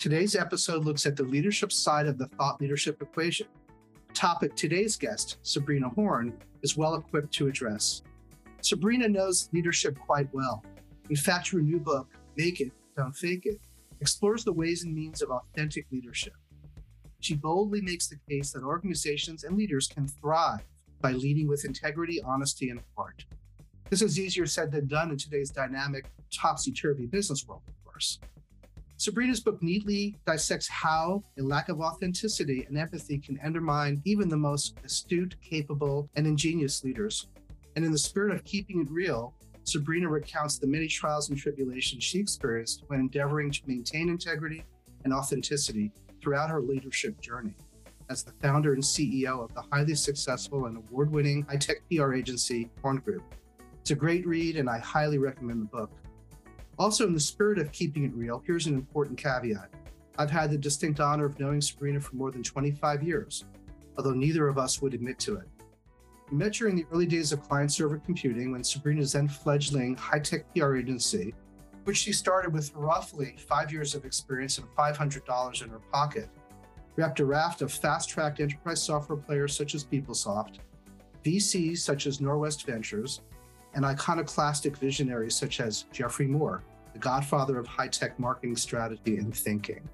Today's episode looks at the leadership side of the thought leadership equation, topic today's guest, Sabrina Horn, is well equipped to address. Sabrina knows leadership quite well. In fact, her new book, Make It, Don't Fake It, explores the ways and means of authentic leadership. She boldly makes the case that organizations and leaders can thrive by leading with integrity, honesty, and heart. This is easier said than done in today's dynamic, topsy turvy business world, of course. Sabrina's book neatly dissects how a lack of authenticity and empathy can undermine even the most astute, capable, and ingenious leaders. And in the spirit of keeping it real, Sabrina recounts the many trials and tribulations she experienced when endeavoring to maintain integrity and authenticity throughout her leadership journey as the founder and CEO of the highly successful and award winning high tech PR agency, Horn Group. It's a great read, and I highly recommend the book. Also, in the spirit of keeping it real, here's an important caveat. I've had the distinct honor of knowing Sabrina for more than 25 years, although neither of us would admit to it. We met during the early days of client server computing when Sabrina's then fledgling high tech PR agency, which she started with roughly five years of experience and $500 in her pocket, wrapped a raft of fast tracked enterprise software players such as PeopleSoft, VCs such as Norwest Ventures, and iconoclastic visionaries such as Geoffrey Moore, the godfather of high tech marketing strategy and thinking.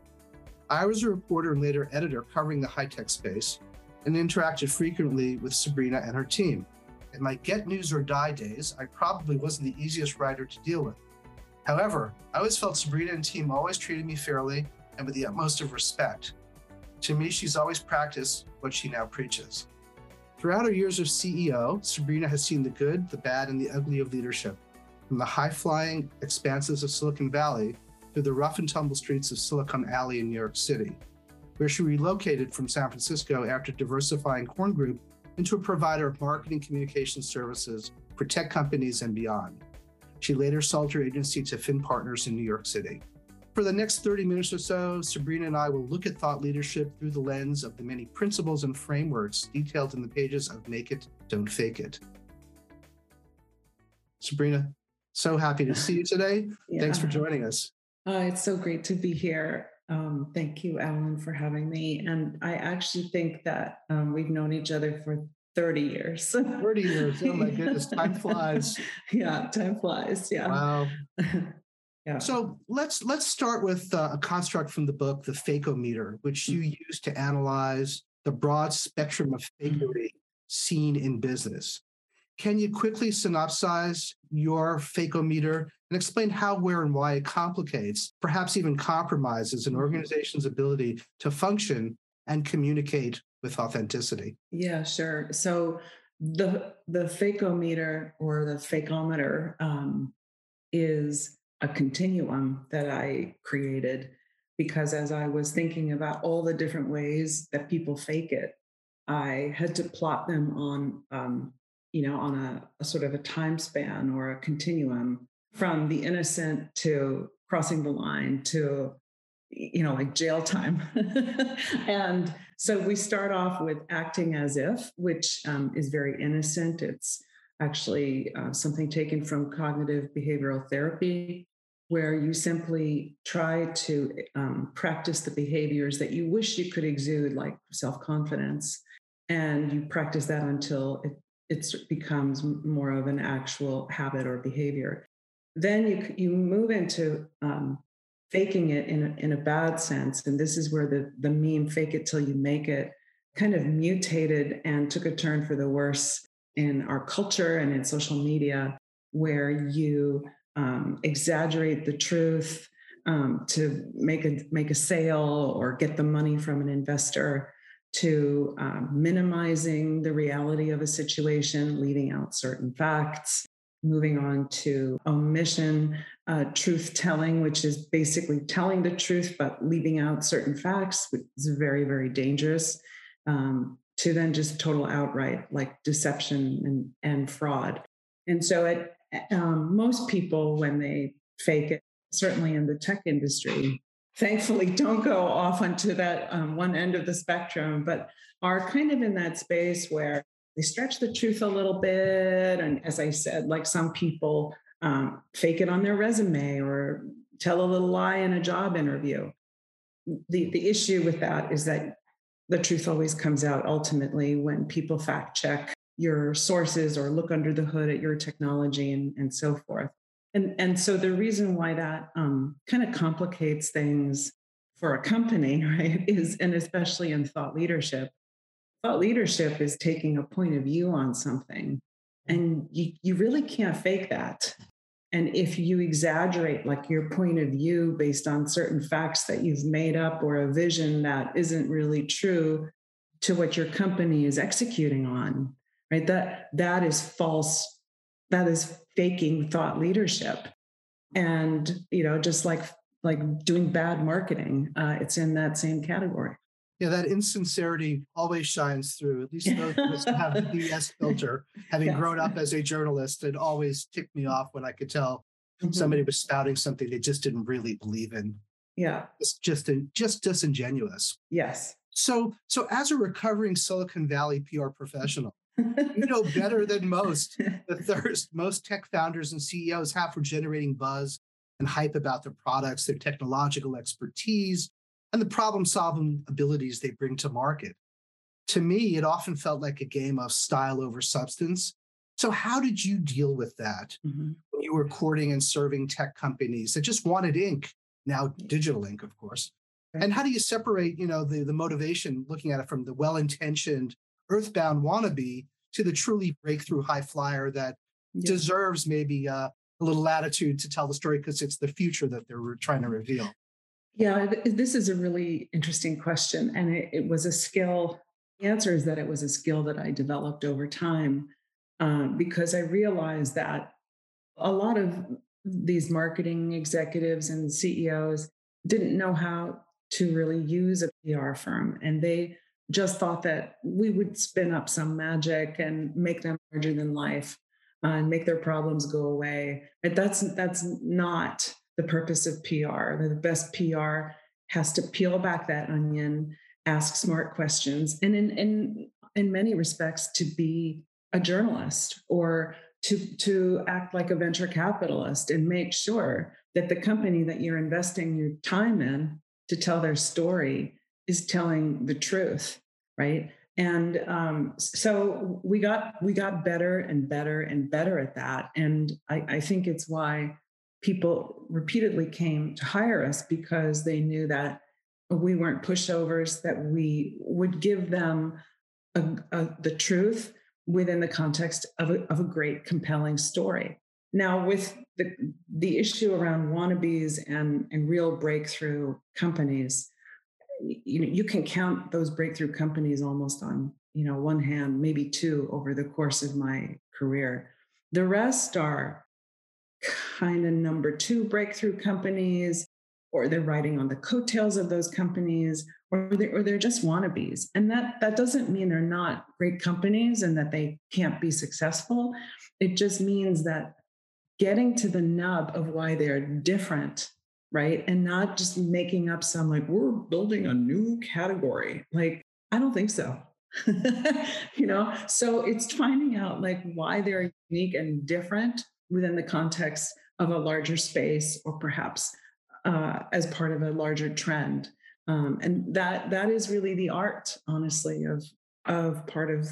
I was a reporter and later editor covering the high tech space, and interacted frequently with Sabrina and her team. In my get news or die days, I probably wasn't the easiest writer to deal with. However, I always felt Sabrina and team always treated me fairly and with the utmost of respect. To me, she's always practiced what she now preaches. Throughout her years of CEO, Sabrina has seen the good, the bad, and the ugly of leadership, from the high flying expanses of Silicon Valley to the rough and tumble streets of Silicon Alley in New York City where she relocated from San Francisco after diversifying Horn Group into a provider of marketing communication services for tech companies and beyond. She later sold her agency to Finn Partners in New York City. For the next 30 minutes or so, Sabrina and I will look at thought leadership through the lens of the many principles and frameworks detailed in the pages of Make It, Don't Fake It. Sabrina, so happy to see you today. Yeah. Thanks for joining us. Uh, it's so great to be here. Um, thank you, Alan, for having me. And I actually think that um, we've known each other for 30 years. 30 years. Oh my goodness. Time flies. yeah, time flies. Yeah. Wow. yeah. So let's let's start with uh, a construct from the book, the Fakeometer, which you mm-hmm. use to analyze the broad spectrum of mm-hmm. fakery seen in business. Can you quickly synopsize your Fakeometer and explain how, where, and why it complicates, perhaps even compromises an organization's ability to function and communicate with authenticity? Yeah, sure. So the the fakeometer or the fakeometer um, is a continuum that I created because as I was thinking about all the different ways that people fake it, I had to plot them on um, you know on a, a sort of a time span or a continuum from the innocent to crossing the line to you know like jail time. And so we start off with acting as if which um, is very innocent. It's actually uh, something taken from cognitive behavioral therapy where you simply try to um, practice the behaviors that you wish you could exude like self-confidence and you practice that until it, it becomes more of an actual habit or behavior. Then you you move into um, faking it in a, in a bad sense, and this is where the the meme "fake it till you make it" kind of mutated and took a turn for the worse in our culture and in social media, where you um, exaggerate the truth um, to make a make a sale or get the money from an investor to um, minimizing the reality of a situation, leaving out certain facts, moving on to omission uh, truth telling, which is basically telling the truth but leaving out certain facts, which is very, very dangerous, um, to then just total outright like deception and, and fraud. And so, it, um, most people, when they fake it, certainly in the tech industry, thankfully don't go off onto that um, one end of the spectrum, but are kind of in that space where they stretch the truth a little bit. And as I said, like some people um, fake it on their resume or tell a little lie in a job interview. the the issue with that is that the truth always comes out ultimately when people fact check your sources or look under the hood at your technology and, and so forth. And, and so the reason why that um, kind of complicates things for a company, right, is, and especially in thought leadership, thought leadership is taking a point of view on something. And you, you really can't fake that. And if you exaggerate like your point of view based on certain facts that you've made up or a vision that isn't really true to what your company is executing on, right? That that is false, that is faking thought leadership. And you know, just like like doing bad marketing, uh, it's in that same category. Yeah, that insincerity always shines through. At least those who have the BS filter. Having yes. grown up as a journalist, it always ticked me off when I could tell mm-hmm. somebody was spouting something they just didn't really believe in. Yeah, it's just just disingenuous. Yes. So, so as a recovering Silicon Valley PR professional, you know better than most the thirst most tech founders and CEOs have for generating buzz and hype about their products, their technological expertise, and the problem solving abilities they bring to market. To me, it often felt like a game of style over substance. So, how did you deal with that mm-hmm. when you were courting and serving tech companies that just wanted ink, now digital ink, of course? And how do you separate, you know, the, the motivation, looking at it from the well-intentioned, earthbound wannabe to the truly breakthrough high flyer that yeah. deserves maybe uh, a little latitude to tell the story because it's the future that they're trying to reveal? Yeah, this is a really interesting question. And it, it, was a skill. The answer is that it was a skill that I developed over time um, because I realized that a lot of these marketing executives and CEOs didn't know how to really use a PR firm. And they just thought that we would spin up some magic and make them larger than life uh, and make their problems go away. But that's that's not the purpose of PR. The best PR has to peel back that onion, ask smart questions, and in in in many respects, to be a journalist or to to act like a venture capitalist and make sure that the company that you're investing your time in to tell their story is telling the truth, right? And um, so we got we got better and better and better at that, and I, I think it's why people repeatedly came to hire us because they knew that we weren't pushovers, that we would give them a, a, the truth within the context of a, of a great, compelling story. Now, with the, the issue around wannabes and, and real breakthrough companies, you know, you can count those breakthrough companies almost on, you know, one hand, maybe two over the course of my career. The rest are kind of number two breakthrough companies, or they're riding on the coattails of those companies, or they or they're just wannabes. And that that doesn't mean they're not great companies and that they can't be successful. It just means that getting to the nub of why they're different, right? And not just making up some like we're building a new category. Like, I don't think so. you know, so it's finding out like why they're unique and different within the context of a larger space or perhaps uh, as part of a larger trend. Um, and that that is really the art, honestly, of of part of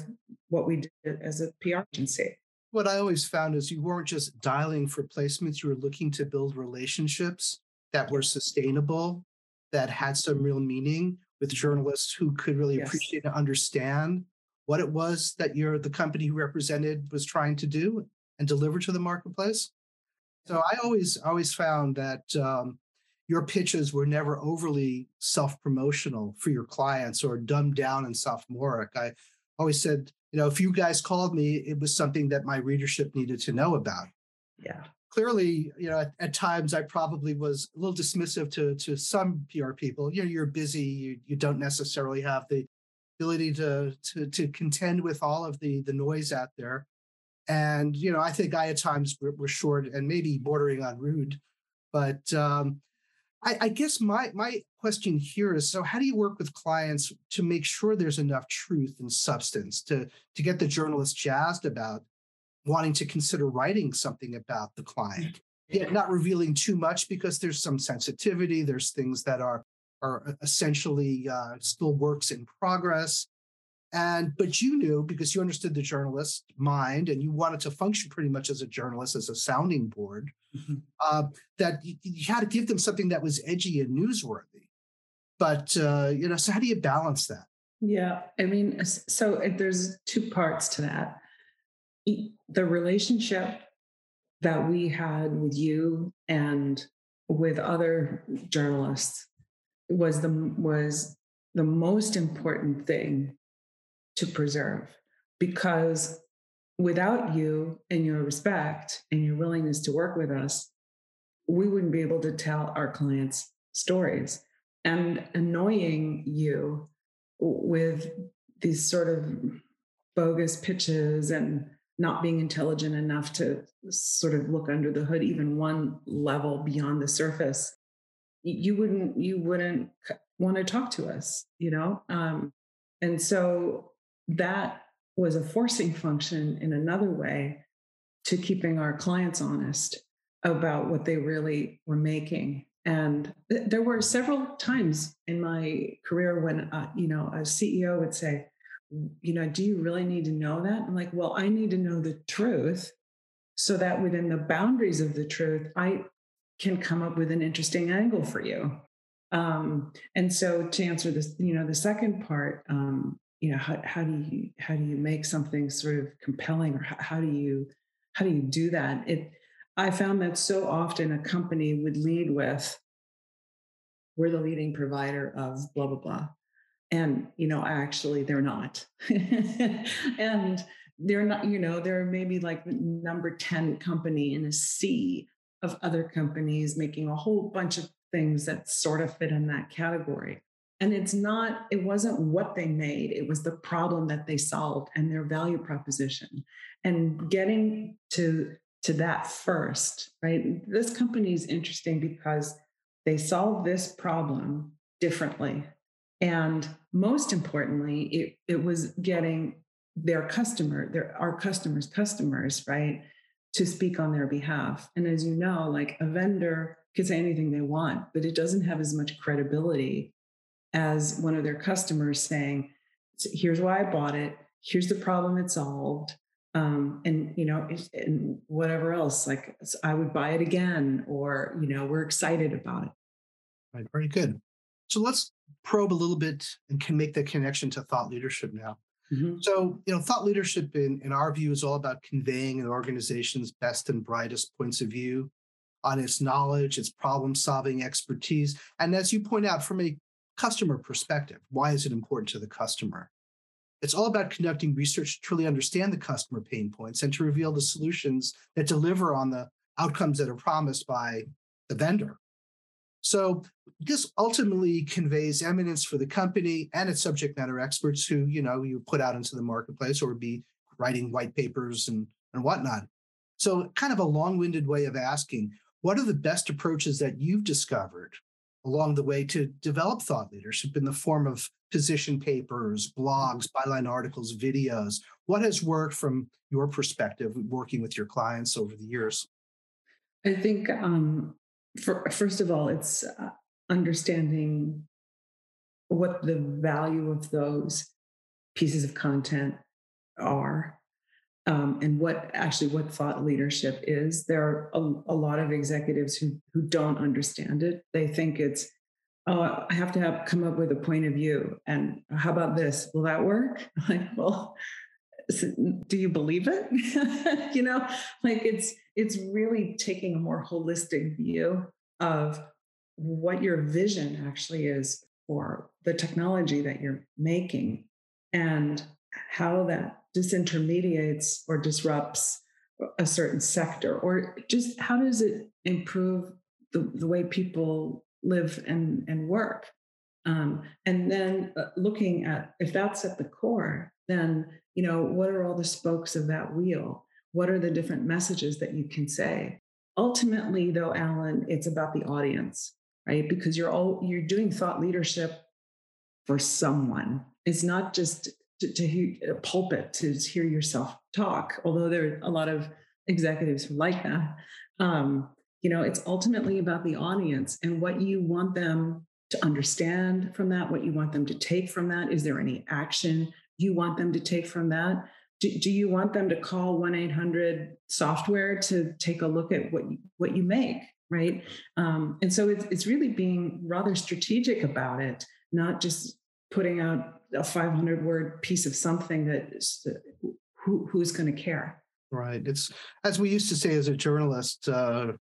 what we did as a PR agency. What I always found is you weren't just dialing for placements; you were looking to build relationships that were sustainable, that had some real meaning with journalists who could really yes. appreciate and understand what it was that your the company you represented was trying to do and deliver to the marketplace. So I always always found that um, your pitches were never overly self promotional for your clients or dumbed down and sophomoric. I always said, you know, if you guys called me, it was something that my readership needed to know about. Yeah. Clearly, you know, at, at times I probably was a little dismissive to to some PR people. You know, you're busy, you you don't necessarily have the ability to to to contend with all of the the noise out there. And, you know, I think I at times were, were short and maybe bordering on rude. But um, I, I guess my, my question here is so how do you work with clients to make sure there's enough truth and substance to, to get the journalist jazzed about wanting to consider writing something about the client? Yet not revealing too much because there's some sensitivity, there's things that are are essentially uh, still works in progress. And but you knew because you understood the journalist mind and you wanted to function pretty much as a journalist, as a sounding board, mm-hmm. uh, that you, you, had to give them something that was edgy and newsworthy. But uh, you know, so how do you balance that? Yeah, I mean, so there's two parts to that. The relationship that we had with you and with other journalists was the was the most important thing to preserve because without you and your respect and your willingness to work with us we wouldn't be able to tell our clients stories. And annoying you with these sort of bogus pitches and not being intelligent enough to sort of look under the hood even one level beyond the surface you wouldn't you wouldn't want to talk to us you know? Um, and so that was a forcing function in another way to keeping our clients honest about what they really were making. And th- there were several times in my career when uh, you know a ceo would say you know do you really need to know that? I'm like well i need to know the truth so that within the boundaries of the truth i can come up with an interesting angle for you. Um, and so to answer this you know the second part um, you know how, how do you how do you make something sort of compelling or how, how do you how do you do that? It i found that so often a company would lead with we're the leading provider of blah blah blah and you know actually they're not. And they're not you know they're maybe like number 10 company in a sea of other companies making a whole bunch of things that sort of fit in that category. And it's not it wasn't what they made it was the problem that they solved and their value proposition. And getting to to that first right? This company is interesting because they solve this problem differently and most importantly it, it was getting their customer their our customers customers right to speak on their behalf. And as you know like a vendor could say anything they want but it doesn't have as much credibility as one of their customers saying here's why i bought it. Here's the problem it solved. Um, and you know and whatever else like i would buy it again or you know we're excited about it. Right very good. So let's probe a little bit and can make the connection to thought leadership now. Mm-hmm. So, you know, thought leadership in, in our view is all about conveying an organization's best and brightest points of view on its knowledge, its problem solving expertise. And as you point out, from a customer perspective, why is it important to the customer? It's all about conducting research to truly understand the customer pain points and to reveal the solutions that deliver on the outcomes that are promised by the vendor. So this ultimately conveys eminence for the company and its subject matter experts who, you know, you put out into the marketplace or be writing white papers and, and whatnot. So kind of a long-winded way of asking, what are the best approaches that you've discovered along the way to develop thought leadership in the form of position papers, blogs, byline articles, videos? What has worked from your perspective working with your clients over the years? I think um, for, first of all, it's uh, understanding what the value of those pieces of content are um, and what actually what thought leadership is. There are a, a, lot of executives who who don't understand it. They think it's oh i have to have come up with a point of view and how about this? Will that work? Like well do you believe it? You know like it's it's really taking a more holistic view of what your vision actually is for the technology that you're making and how that disintermediates or disrupts a certain sector or just how does it improve the, the way people live and, and work? Um, and then uh, looking at if that's at the core then you know what are all the spokes of that wheel? What are the different messages that you can say? Ultimately though alan it's about the audience right because you're all you're doing thought leadership for someone it's not just to, to hear a pulpit to hear yourself talk although there are a lot of executives who like that um, you know it's ultimately about the audience and what you want them to understand from that, what you want them to take from that. Is there any action you want them to take from that? Do, do you want them to call 1 800 software to take a look at what you, what you make? Right. Um, and so it's, it's really being rather strategic about it, not just putting out a 500 word piece of something that is, who, who's going to care. Right. It's as we used to say as a journalist, uh,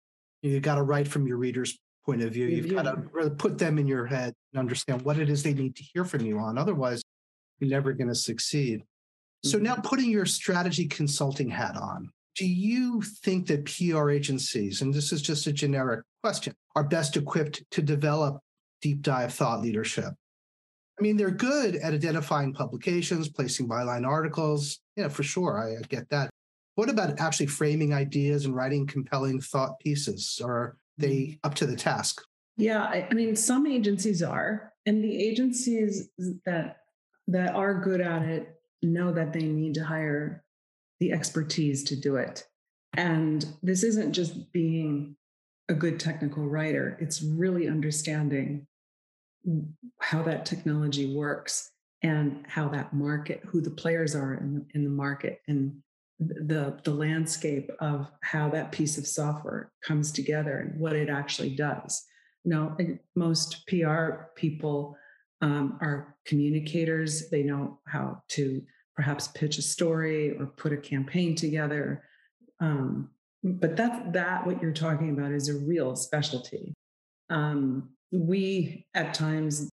you got to write from your reader's point of view. You've got to really put them in your head and understand what it is they need to hear from you on. Otherwise, you're never going to succeed. So now mm-hmm. putting your strategy consulting hat on, do you think that PR agencies, and this is just a generic question, are best equipped to develop deep dive thought leadership? I mean, they're good at identifying publications, placing byline articles. Yeah, for sure. I, I get that. What about actually framing ideas and writing compelling thought pieces? Are they mm-hmm. up to the task? Yeah, I, I mean, some agencies are, and the agencies that that are good at it know that they need to hire the expertise to do it. And this isn't just being a good technical writer, it's really understanding how that technology works and how that market, who the players are in, in the market, and the, the landscape of how that piece of software comes together and what it actually does. Now, most PR people um, are communicators. They know how to perhaps pitch a story or put a campaign together. Um, but that's that what you're talking about is a real specialty. Um, we at times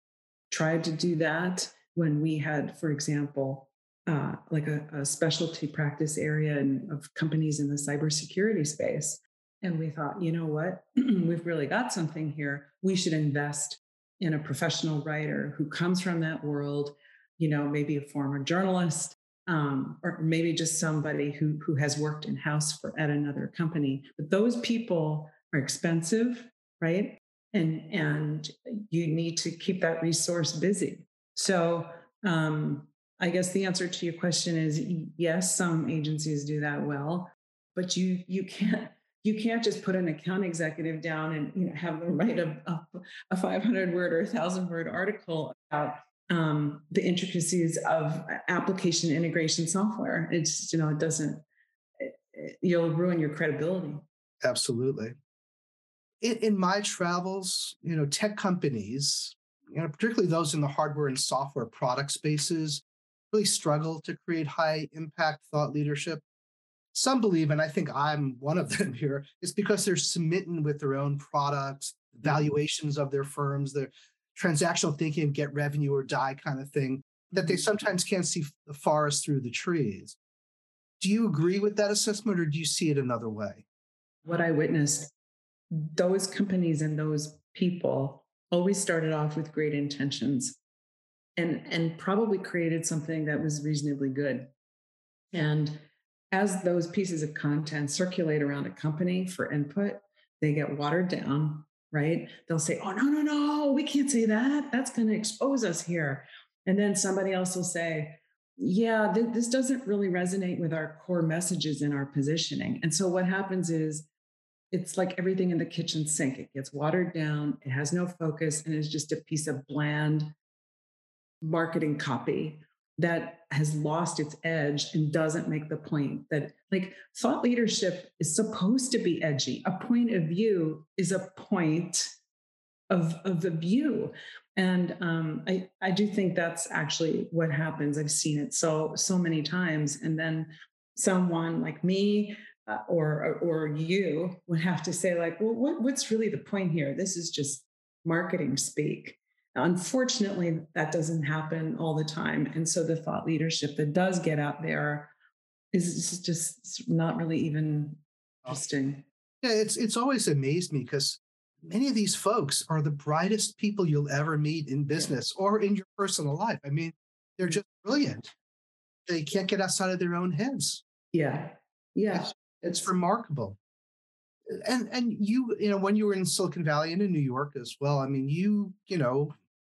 tried to do that when we had, for example, uh, like a, a, specialty practice area in, of companies in the cybersecurity space. And we thought, you know what? We've really got something here. We should invest in a professional writer who comes from that world, you know, maybe a former journalist, um, or maybe just somebody who who has worked in house for at another company. But those people are expensive, right? And and you need to keep that resource busy. So um, I guess the answer to your question is yes, some agencies do that well, but you you can't you can't just put an account executive down and you know have them write a, a, a 500 word or a thousand word article about um, the intricacies of application integration software. It's you know it doesn't it, it, you'll ruin your credibility. Absolutely. In, in my travels, you know, tech companies, you know, particularly those in the hardware and software product spaces, really struggle to create high impact thought leadership some believe, and I think I'm one of them here, is because they're smitten with their own products, mm-hmm. valuations of their firms, their transactional thinking, get revenue or die kind of thing, that they mm-hmm. sometimes can't see the forest through the trees. Do you agree with that assessment or do you see it another way? What I witnessed, those companies and those people always started off with great intentions and, and probably created something that was reasonably good. And as those pieces of content circulate around a company for input, they get watered down, right? They'll say, oh, no, no, no, we can't say that. That's going to expose us here. And then somebody else will say, yeah, th- this doesn't really resonate with our core messages and our positioning. And so what happens is it's like everything in the kitchen sink. It gets watered down, it has no focus, and it's just a piece of bland marketing copy that has lost its edge and doesn't make the point that like thought leadership is supposed to be edgy. A point of view is a point of of the view. And um, I, I do think that's actually what happens. I've seen it so so many times. And then someone like me uh, or or you would have to say like well what, what's really the point here? This is just marketing speak Unfortunately, that doesn't happen all the time. And so the thought leadership that does get out there is just not really even interesting. Yeah, it's it's always amazed me because many of these folks are the brightest people you'll ever meet in business or in your personal life. I mean, they're mm. just brilliant. They can't get outside of their own heads. Yeah. Yeah. It's, it's remarkable. And and you, you know, when you were in Silicon Valley and in New York as well, I mean, you, you know,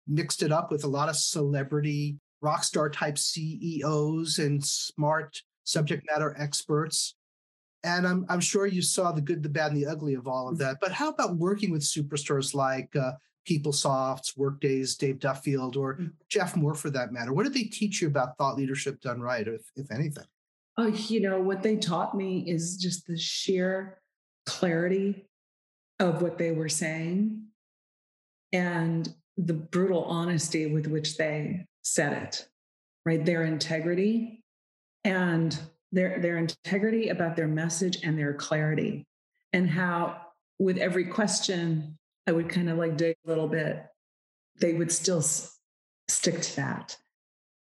mixed it up with a lot of celebrity rock star type CEOs and smart subject matter experts. And I'm, I'm sure you saw the good, the bad, and the ugly of all of that. But how about working with superstars like uh, PeopleSoft's, Workday's, Dave Duffield, or Mm. Geoff Moore for that matter? What did they teach you about thought leadership done right, if, if anything? Oh, you know, what they taught me is just the sheer clarity of what they were saying and the brutal honesty with which they said it, right? Their integrity and their, their integrity about their message and their clarity, and how with every question, I would kind of like dig a little bit, they would still s- stick to that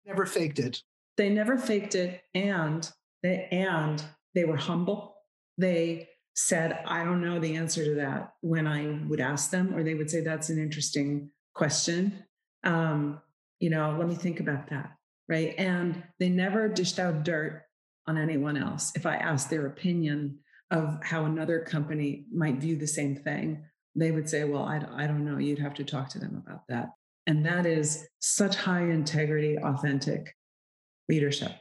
Never faked it. they never faked it and they and they were humble they said i don't know the answer to that when i would ask them or they would say that's an interesting question. Um you know let me think about that right? And they never dished out dirt on anyone else. If i asked their opinion of how another company might view the same thing they would say well i, I don't know. You'd have to talk to them about that. And that is such high integrity authentic leadership.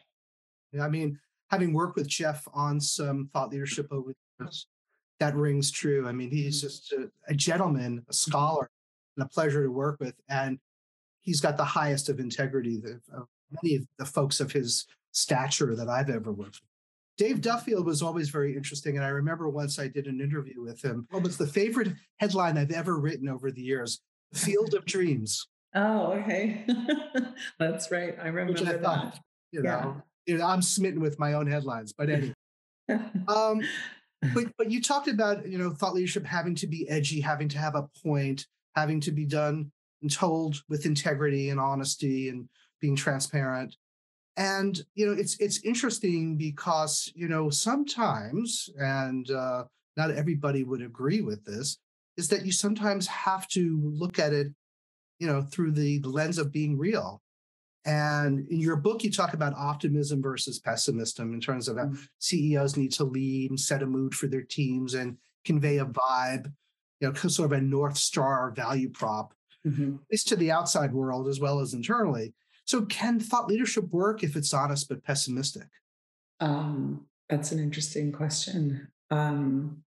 Yeah, I mean, having worked with Geoff on some thought leadership over that rings true. I mean, he's just a, a gentleman, a scholar, and a pleasure to work with. And he's got the highest of integrity that, of many of the folks of his stature that I've ever worked with. Dave Duffield was always very interesting. And I remember once I did an interview with him. What was the favorite headline I've ever written over the years? Field of Dreams. Oh, okay. That's right. I remember Which I thought, you Yeah. know, you know, I'm smitten with my own headlines. But anyway. Um, but but you talked about you know thought leadership having to be edgy, having to have a point, having to be done and told with integrity and honesty and being transparent. And you know it's it's interesting because you know sometimes and uh, not everybody would agree with this is that you sometimes have to look at it you know through the, lens of being real. And in your book, you talk about optimism versus pessimism in terms of how Mm. CEOs need to lead and set a mood for their teams and convey a vibe, you know, sort of a North Star value prop, Mhm. at least to the outside world as well as internally. So, can thought leadership work if it's honest but pessimistic? Um, that's an interesting question. Um,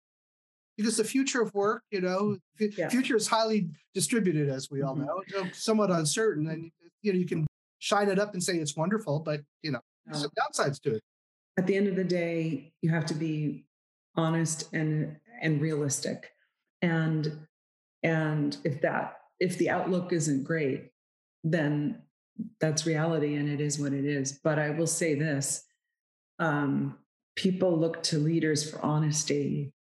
Because the future of work, you know, f- Yeah. future is highly distributed, as we all Mhm. know, so somewhat uncertain. And, you know, you can shine it up and say it's wonderful, but, you know, there's some downsides to it. at the end of the day, you have to be honest and and realistic. And and if that if the outlook isn't great, then that's reality and it is what it is. But I will say this. Um, people look to leaders for honesty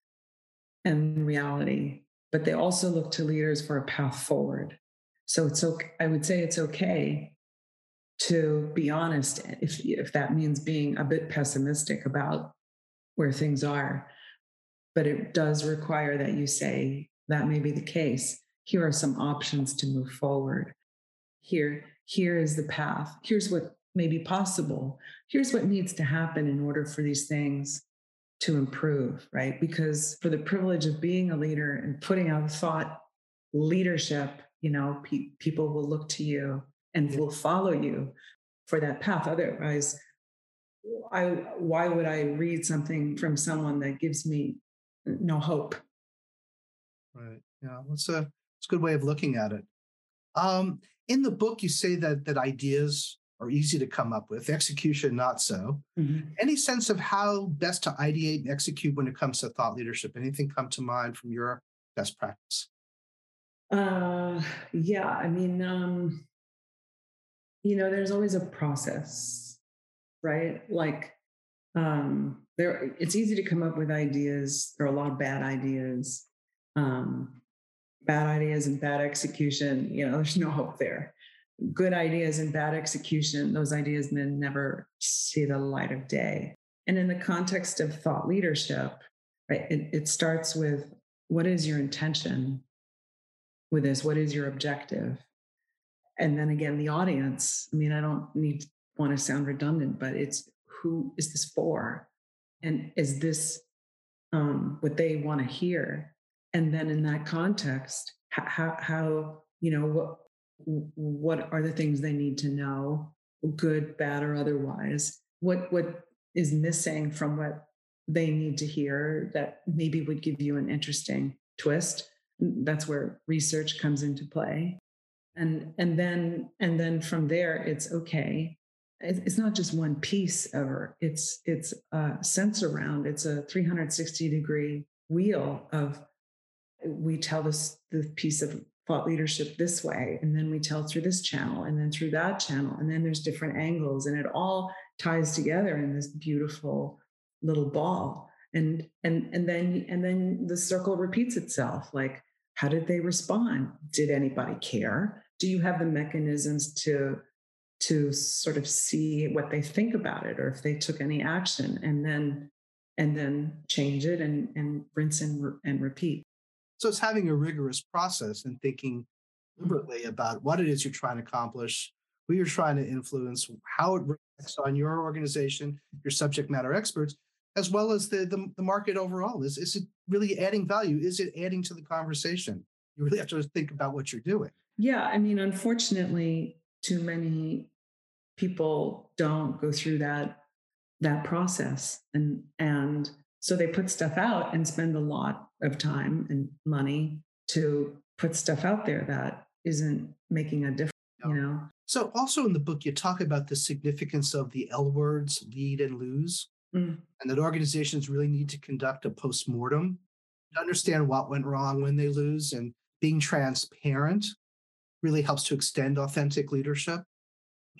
and reality, but they also look to leaders for a path forward. So it's okay. I would say it's okay to be honest if if that means being a bit pessimistic about where things are. But it does require that you say that may be the case. Here are some options to move forward. Here here is the path. Here's what may be possible. Here's what needs to happen in order for these things to improve right? Because for the privilege of being a leader and putting out thought leadership you know pe- people will look to you and will follow you for that path otherwise i why would i read something from someone that gives me no hope Right. Yeah. That's a, it's a good way of looking at it. Um, in the book, you say that that ideas are easy to come up with, execution not so. Any sense of how best to ideate and execute when it comes to thought leadership? Anything come to mind from your best practice? Uh, yeah, I mean, um, you know, there's always a process, right? Like, um, there, it's easy to come up with ideas. There are a lot of bad ideas, um, bad ideas and bad execution. You know, there's no hope there. Good ideas and bad execution; those ideas then never see the light of day. And in the context of thought leadership, right, it, it starts with what is your intention with this what is your objective and then again the audience i mean i don't need want to sound redundant but it's who is this for? And is this um, what they want to hear? And then in that context how, how, how you know what what are the things they need to know good bad or otherwise? What what is missing from what they need to hear that maybe would give you an interesting twist? That's where research comes into play and and then and then from there it's okay. It's not just one piece ever. It's it's a sense around it's a 360 degree wheel of we tell this the piece of thought leadership this way and then we tell through this channel and then through that channel and then there's different angles and it all ties together in this beautiful little ball. And and and then and then the circle repeats itself like how did they respond? Did anybody care do you have the mechanisms to to sort of see what they think about it or if they took any action and then and then change it and and rinse and, and repeat? So it's having a rigorous process and thinking deliberately about what it is you're trying to accomplish who you're trying to influence how it reflects on your organization your subject matter experts as well as the, the, the market overall. Is, is it really adding value? Is it adding to the conversation? You really have to think about what you're doing yeah i mean unfortunately too many people don't go through that that process and and so they put stuff out and spend a lot of time and money to put stuff out there that isn't making a difference you know so also in the book you talk about the significance of the l words lead and lose mm. and that organizations really need to conduct a post-mortem to understand what went wrong when they lose and being transparent really helps to extend authentic leadership.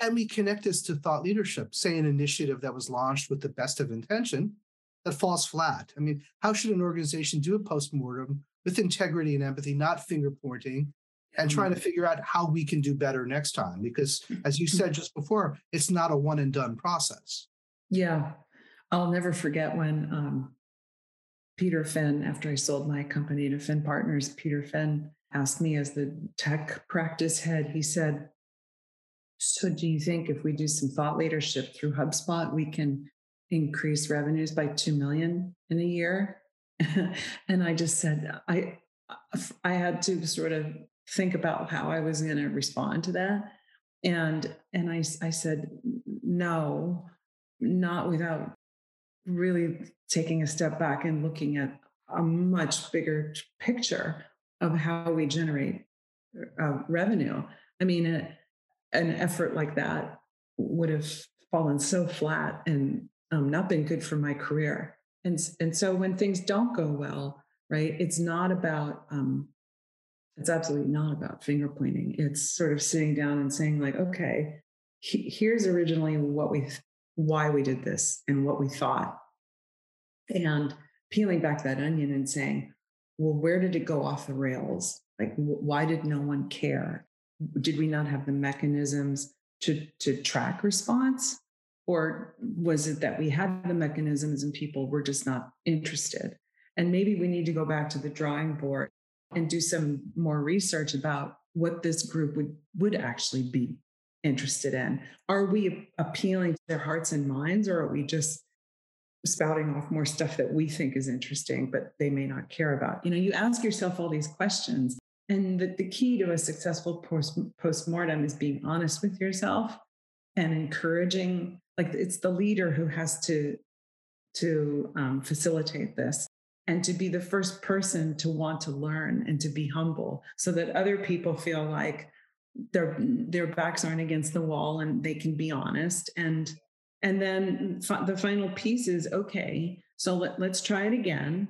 And we connect this to thought leadership, say an initiative that was launched with the best of intention that falls flat? I mean, how should an organization do a postmortem with integrity and empathy, not finger pointing, and trying to figure out how we can do better next time? Because as you said just before, it's not a one and done process. Yeah. I'll never forget when um, Peter Finn, after I sold my company to Finn Partners, Peter Finn asked me as the tech practice head, he said, So, do you think if we do some thought leadership through HubSpot, we can increase revenues by 2 million in a year? and I just said, I, uh, I had to sort of think about how I was going to respond to that. And, and I, I said, no, not without really taking a step back and looking at a much bigger picture of how we generate uh, revenue. I mean, a, an effort like that would have fallen so flat and um, not been good for my career. And and so when things don't go well, right? It's not about um, it's absolutely not about finger pointing. It's sort of sitting down and saying like, okay, he, here's originally what we why we did this and what we thought, and peeling back that onion and saying, well, where did it go off the rails? Like, why did no one care? Did we not have the mechanisms to, to track response? Or was it that we had the mechanisms and people were just not interested? And maybe we need to go back to the drawing board and do some more research about what this group would, would actually be interested in. Are we appealing to their hearts and minds, or are we just spouting off more stuff that we think is interesting, but they may not care about. You know, you ask yourself all these questions. And the, the key to a successful post, postmortem is being honest with yourself and encouraging, like it's the leader who has to, to um, facilitate this and to be the first person to want to learn and to be humble so that other people feel like their their backs aren't against the wall and they can be honest and and then the final piece is okay, so let, let's try it again.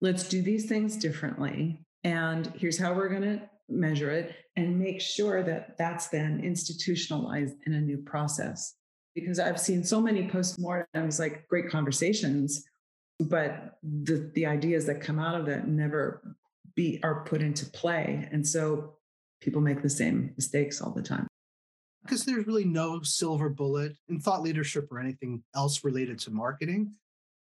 Let's do these things differently. And here's how we're going to measure it and make sure that that's then institutionalized in a new process. Because I've seen so many postmortems, like great conversations, but the, the ideas that come out of that never be are put into play. And so people make the same mistakes all the time because there's really no silver bullet in thought leadership or anything else related to marketing.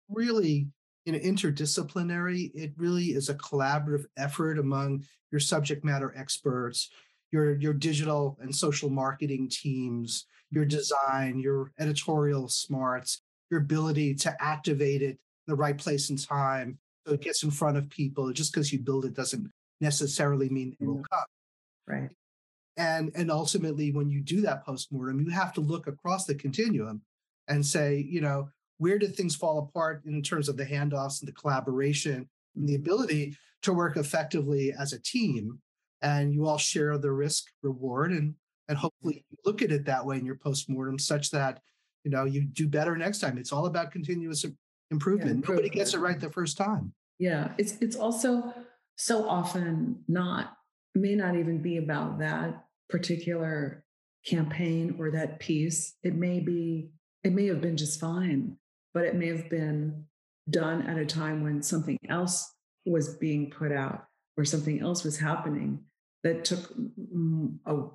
Really, in interdisciplinary, it really is a collaborative effort among your subject matter experts, your your digital and social marketing teams, your mm-hmm. design, your editorial smarts, your ability to activate it the right place and time so it gets in front of people. Just because you build it doesn't necessarily mean it will mm-hmm. come. Right and and ultimately when you do that postmortem you have to look across the continuum and say you know where did things fall apart in terms of the handoffs and the collaboration and the mm-hmm. ability to work effectively as a team. And you all share the risk reward and and mm-hmm. hopefully you look at it that way in your postmortem such that you know you do better next time. It's all about continuous improvement yeah, nobody gets it right the first time. Yeah it's it's also so often not may not even be about that particular campaign or that piece it may be it may have been just fine but it may have been done at a time when something else was being put out or something else was happening that took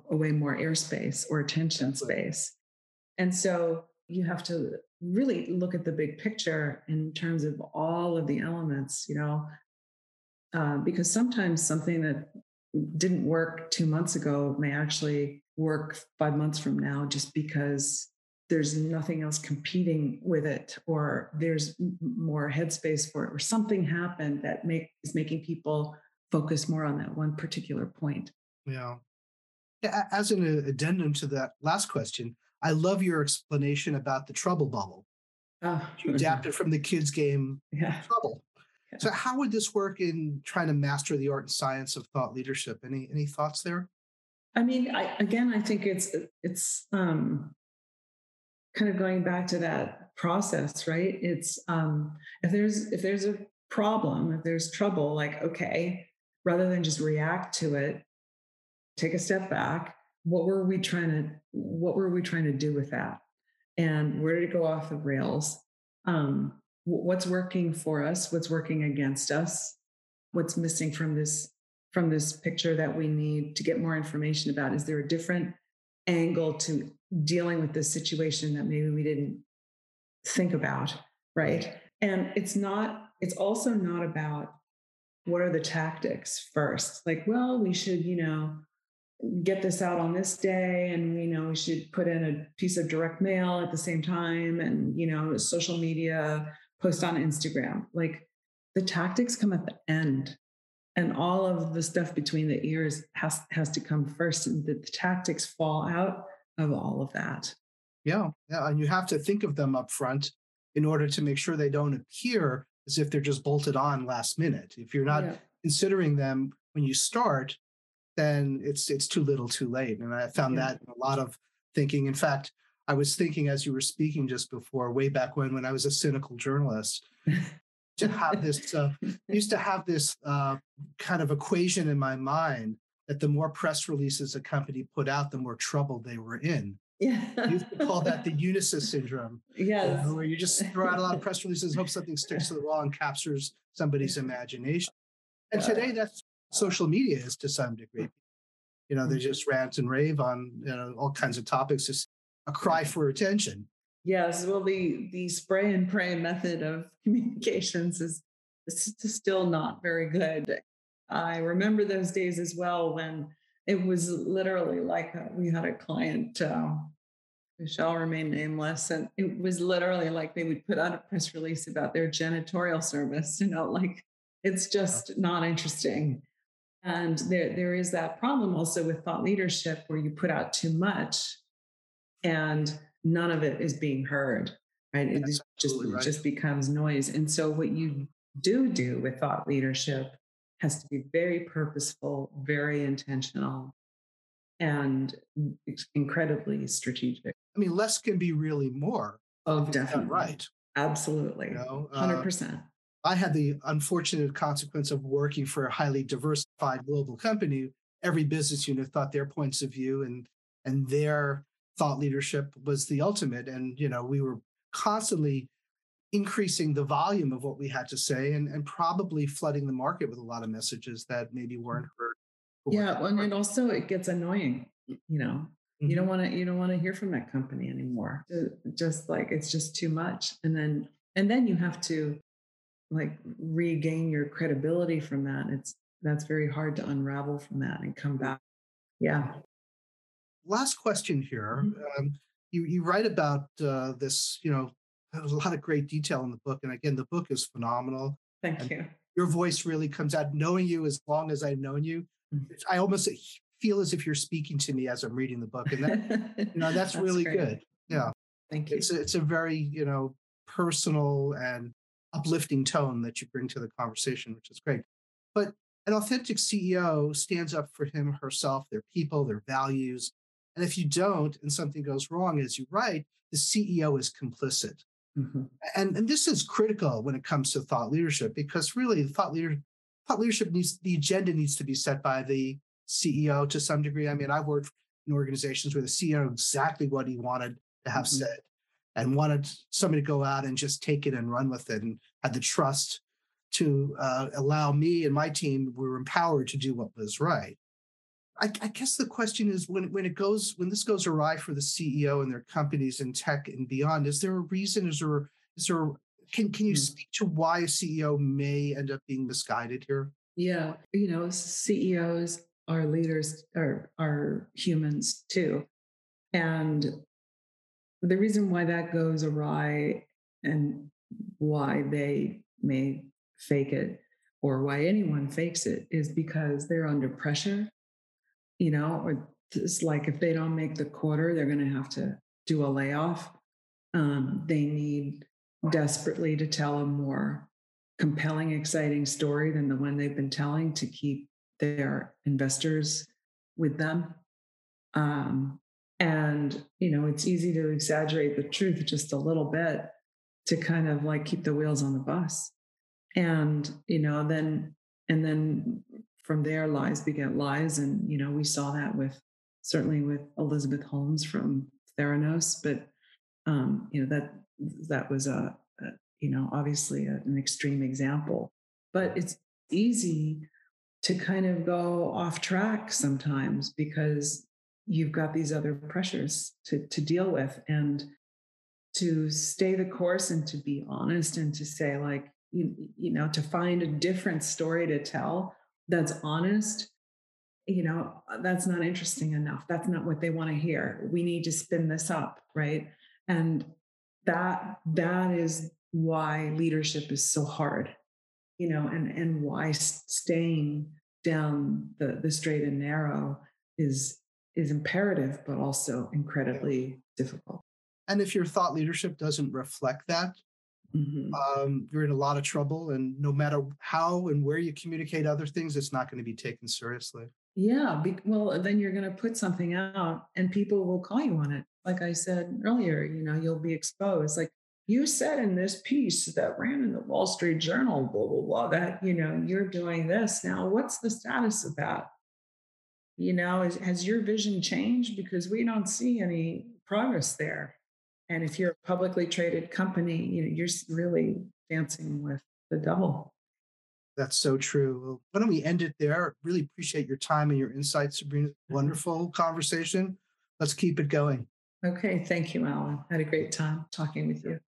away more airspace or attention space. And so you have to really look at the big picture in terms of all of the elements, you know, uh, because sometimes something that didn't work two months ago may actually work five months from now just because there's nothing else competing with it or there's more headspace for it or something happened that make is making people focus more on that one particular point yeah as an addendum to that last question i love your explanation about the trouble bubble oh. you adapted from the kids game yeah. trouble. So how would this work in trying to master the art and science of thought leadership any any thoughts there i mean I, again i think it's it's um kind of going back to that process, right? It's um, if there's if there's a problem, if there's trouble, like okay, rather than just react to it, take a step back. What were we trying to What were we trying to do with that? And where did it go off the rails? Um, what's working for us? What's working against us? What's missing from this from this picture that we need to get more information about? Is there a different angle to dealing with this situation that maybe we didn't think about right and it's not it's also not about what are the tactics first like well we should you know get this out on this day and you know we should put in a piece of direct mail at the same time and you know social media post on instagram like the tactics come at the end and all of the stuff between the ears has has to come first and the, the tactics fall out of all of that yeah yeah and you have to think of them up front in order to make sure they don't appear as if they're just bolted on last minute if you're not yeah. considering them when you start then it's it's too little too late and i found yeah. that in a lot of thinking in fact i was thinking as you were speaking just before way back when when i was a cynical journalist to have this uh, used to have this uh, kind of equation in my mind that the more press releases a company put out, the more trouble they were in. Yeah. Used to call that the Unisys syndrome. Yes. You know, where you just throw out a lot of press releases, hope something sticks to the wall and captures somebody's imagination. And today that's social media is to some degree. You know, they mm-hmm. just rant and rave on you know all kinds of topics, just a cry for attention. Yes, well, the the spray and pray method of communications is, is still not very good. I remember those days as well when it was literally like a, we had a client uh, who shall remain nameless, and it was literally like they would put out a press release about their janitorial service. You know, like it's just not interesting. And there, there is that problem also with thought leadership where you put out too much and none of it is being heard, right? It just, right. just becomes noise. And so what you do do with thought leadership has to be very purposeful, very intentional, and incredibly strategic. I mean, less can be really more. Oh, definitely. Right. Absolutely. You know, 100%. Uh, I had the unfortunate consequence of working for a highly diversified global company. Every business unit thought their points of view and and their thought leadership was the ultimate. And, you know, we were constantly increasing the volume of what we had to say and, and probably flooding the market with a lot of messages that maybe weren't heard. Yeah. Well, and also it gets annoying, you know, mm-hmm. you don't want to, you don't want to hear from that company anymore. Just like, it's just too much. And then, and then you have to like regain your credibility from that. It's, that's very hard to unravel from that and come back. Yeah last question here. Mm-hmm. Um, you, you write about uh, this, you know, there's a lot of great detail in the book. And again, the book is phenomenal. Thank and you. Your voice really comes out. Knowing you as long as I've known you, mm-hmm. I almost feel as if you're speaking to me as I'm reading the book. And that, you know, that's, that's really great. good. Yeah. Thank you. It's a, it's a very, you know, personal and uplifting tone that you bring to the conversation, which is great. But an authentic CEO stands up for him, herself, their people, their values. And if you don't, and something goes wrong as you write, the CEO is complicit. Mm-hmm. And, and this is critical when it comes to thought leadership because really thought leader thought leadership needs the agenda needs to be set by the CEO to some degree. I mean, I've worked in organizations where the CEO exactly what he wanted to have mm-hmm. said and wanted somebody to go out and just take it and run with it and had the trust to uh, allow me and my team we were empowered to do what was right. I, I, guess the question is when when it goes when this goes awry for the CEO and their companies in tech and beyond, is there a reason? Is there is there can can you mm. speak to why a CEO may end up being misguided here? Yeah, you know, CEOs are leaders are are humans too, and the reason why that goes awry and why they may fake it or why anyone fakes it is because they're under pressure, you know, or it's like if they don't make the quarter, they're going to have to do a layoff. Um, they need desperately to tell a more compelling, exciting story than the one they've been telling to keep their investors with them. Um, and, you know, it's easy to exaggerate the truth just a little bit to kind of like keep the wheels on the bus. And, you know, then, and then from there, lies beget lies. And, you know, we saw that with certainly with Elizabeth Holmes from Theranos, but, um, you know, that, that was a, a you know, obviously a, an extreme example, but it's easy to kind of go off track sometimes because you've got these other pressures to, to deal with and to stay the course and to be honest and to say like you, you know to find a different story to tell that's honest you know uh, that's not interesting enough. That's not what they want to hear. We need to spin this up right? And that that is why leadership is so hard you know and and why staying down the the straight and narrow is is imperative, but also incredibly difficult. And if your thought leadership doesn't reflect that, mm-hmm. um, you're in a lot of trouble. And no matter how and where you communicate other things, it's not going to be taken seriously. Yeah. Be- well, then you're going to put something out and people will call you on it. Like I said earlier, you know, you'll be exposed. Like you said in this piece that ran in the Wall Street Journal, blah, blah, blah, that, you know, you're doing this. Now, what's the status of that? you know is, has your vision changed because we don't see any progress there and if you're a publicly traded company you know you're really dancing with the devil. That's so true. Why don't we end it there? Really appreciate your time and your insights sabrina. Mm-hmm. wonderful conversation. Let's keep it going. Okay thank you alan. Had a great time talking with you.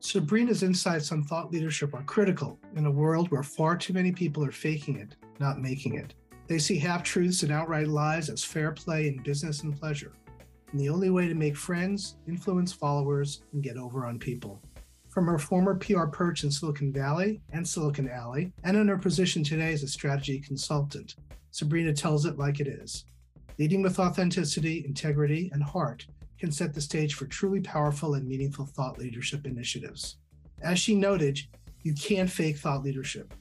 Sabrina's insights on thought leadership are critical in a world where far too many people are faking it not making it. They see half truths and outright lies as fair play in business and pleasure. And the only way to make friends, influence followers, and get over on people. From her former PR perch in Silicon Valley and Silicon Alley, and in her position today as a strategy consultant, Sabrina tells it like it is. Leading with authenticity, integrity, and heart can set the stage for truly powerful and meaningful thought leadership initiatives. As she noted, you can't fake thought leadership.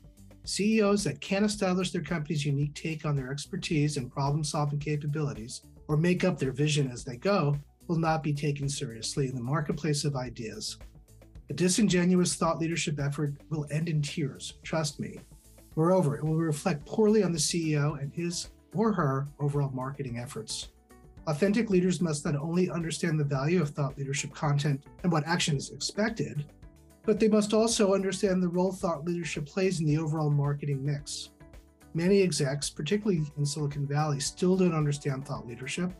CEOs that can't establish their company's unique take on their expertise and problem solving capabilities or make up their vision as they go will not be taken seriously in the marketplace of ideas. A disingenuous thought leadership effort will end in tears, trust me. Moreover, it will reflect poorly on the CEO and his or her overall marketing efforts. Authentic leaders must not only understand the value of thought leadership content and what action is expected, but they must also understand the role thought leadership plays in the overall marketing mix. Many execs, particularly in Silicon Valley, still don't understand thought leadership.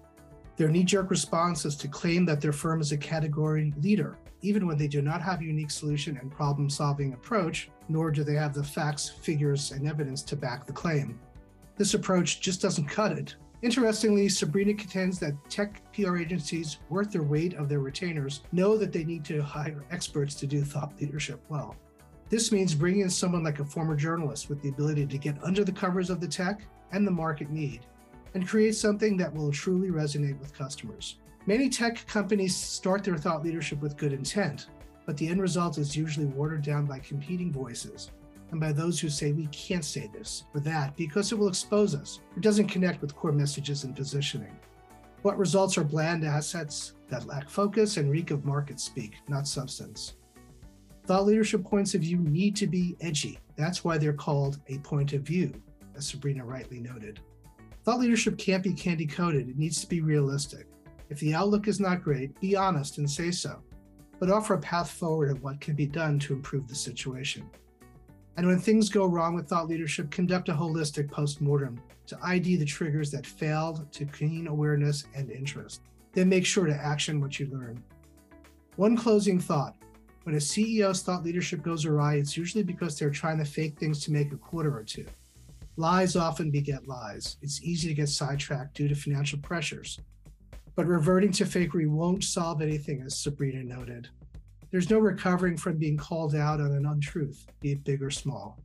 Their knee jerk response is to claim that their firm is a category leader, even when they do not have a unique solution and problem solving approach, nor do they have the facts, figures, and evidence to back the claim. This approach just doesn't cut it. Interestingly, Sabrina contends that tech PR agencies worth their weight of their retainers know that they need to hire experts to do thought leadership well. This means bringing in someone like a former journalist with the ability to get under the covers of the tech and the market need and create something that will truly resonate with customers. Many tech companies start their thought leadership with good intent, but the end result is usually watered down by competing voices and by those who say we can't say this or that because it will expose us or doesn't connect with core messages and positioning. What results are bland assets that lack focus and reek of market speak, not substance. Thought leadership points of view need to be edgy. That's why they're called a point of view, as Sabrina rightly noted. Thought leadership can't be candy coated, it needs to be realistic. If the outlook is not great, be honest and say so, but offer a path forward of what can be done to improve the situation. And when things go wrong with thought leadership, conduct a holistic post-mortem to ID the triggers that failed to keen awareness and interest. Then make sure to action what you learn. One closing thought. When a CEO's thought leadership goes awry, it's usually because they're trying to fake things to make a quarter or two. Lies often beget lies. It's easy to get sidetracked due to financial pressures. But reverting to fakery won't solve anything, as Sabrina noted. There's no recovering from being called out on an untruth, be it big or small.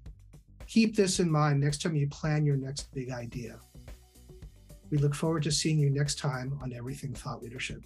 Keep this in mind next time you plan your next big idea. We look forward to seeing you next time on Everything Thought Leadership.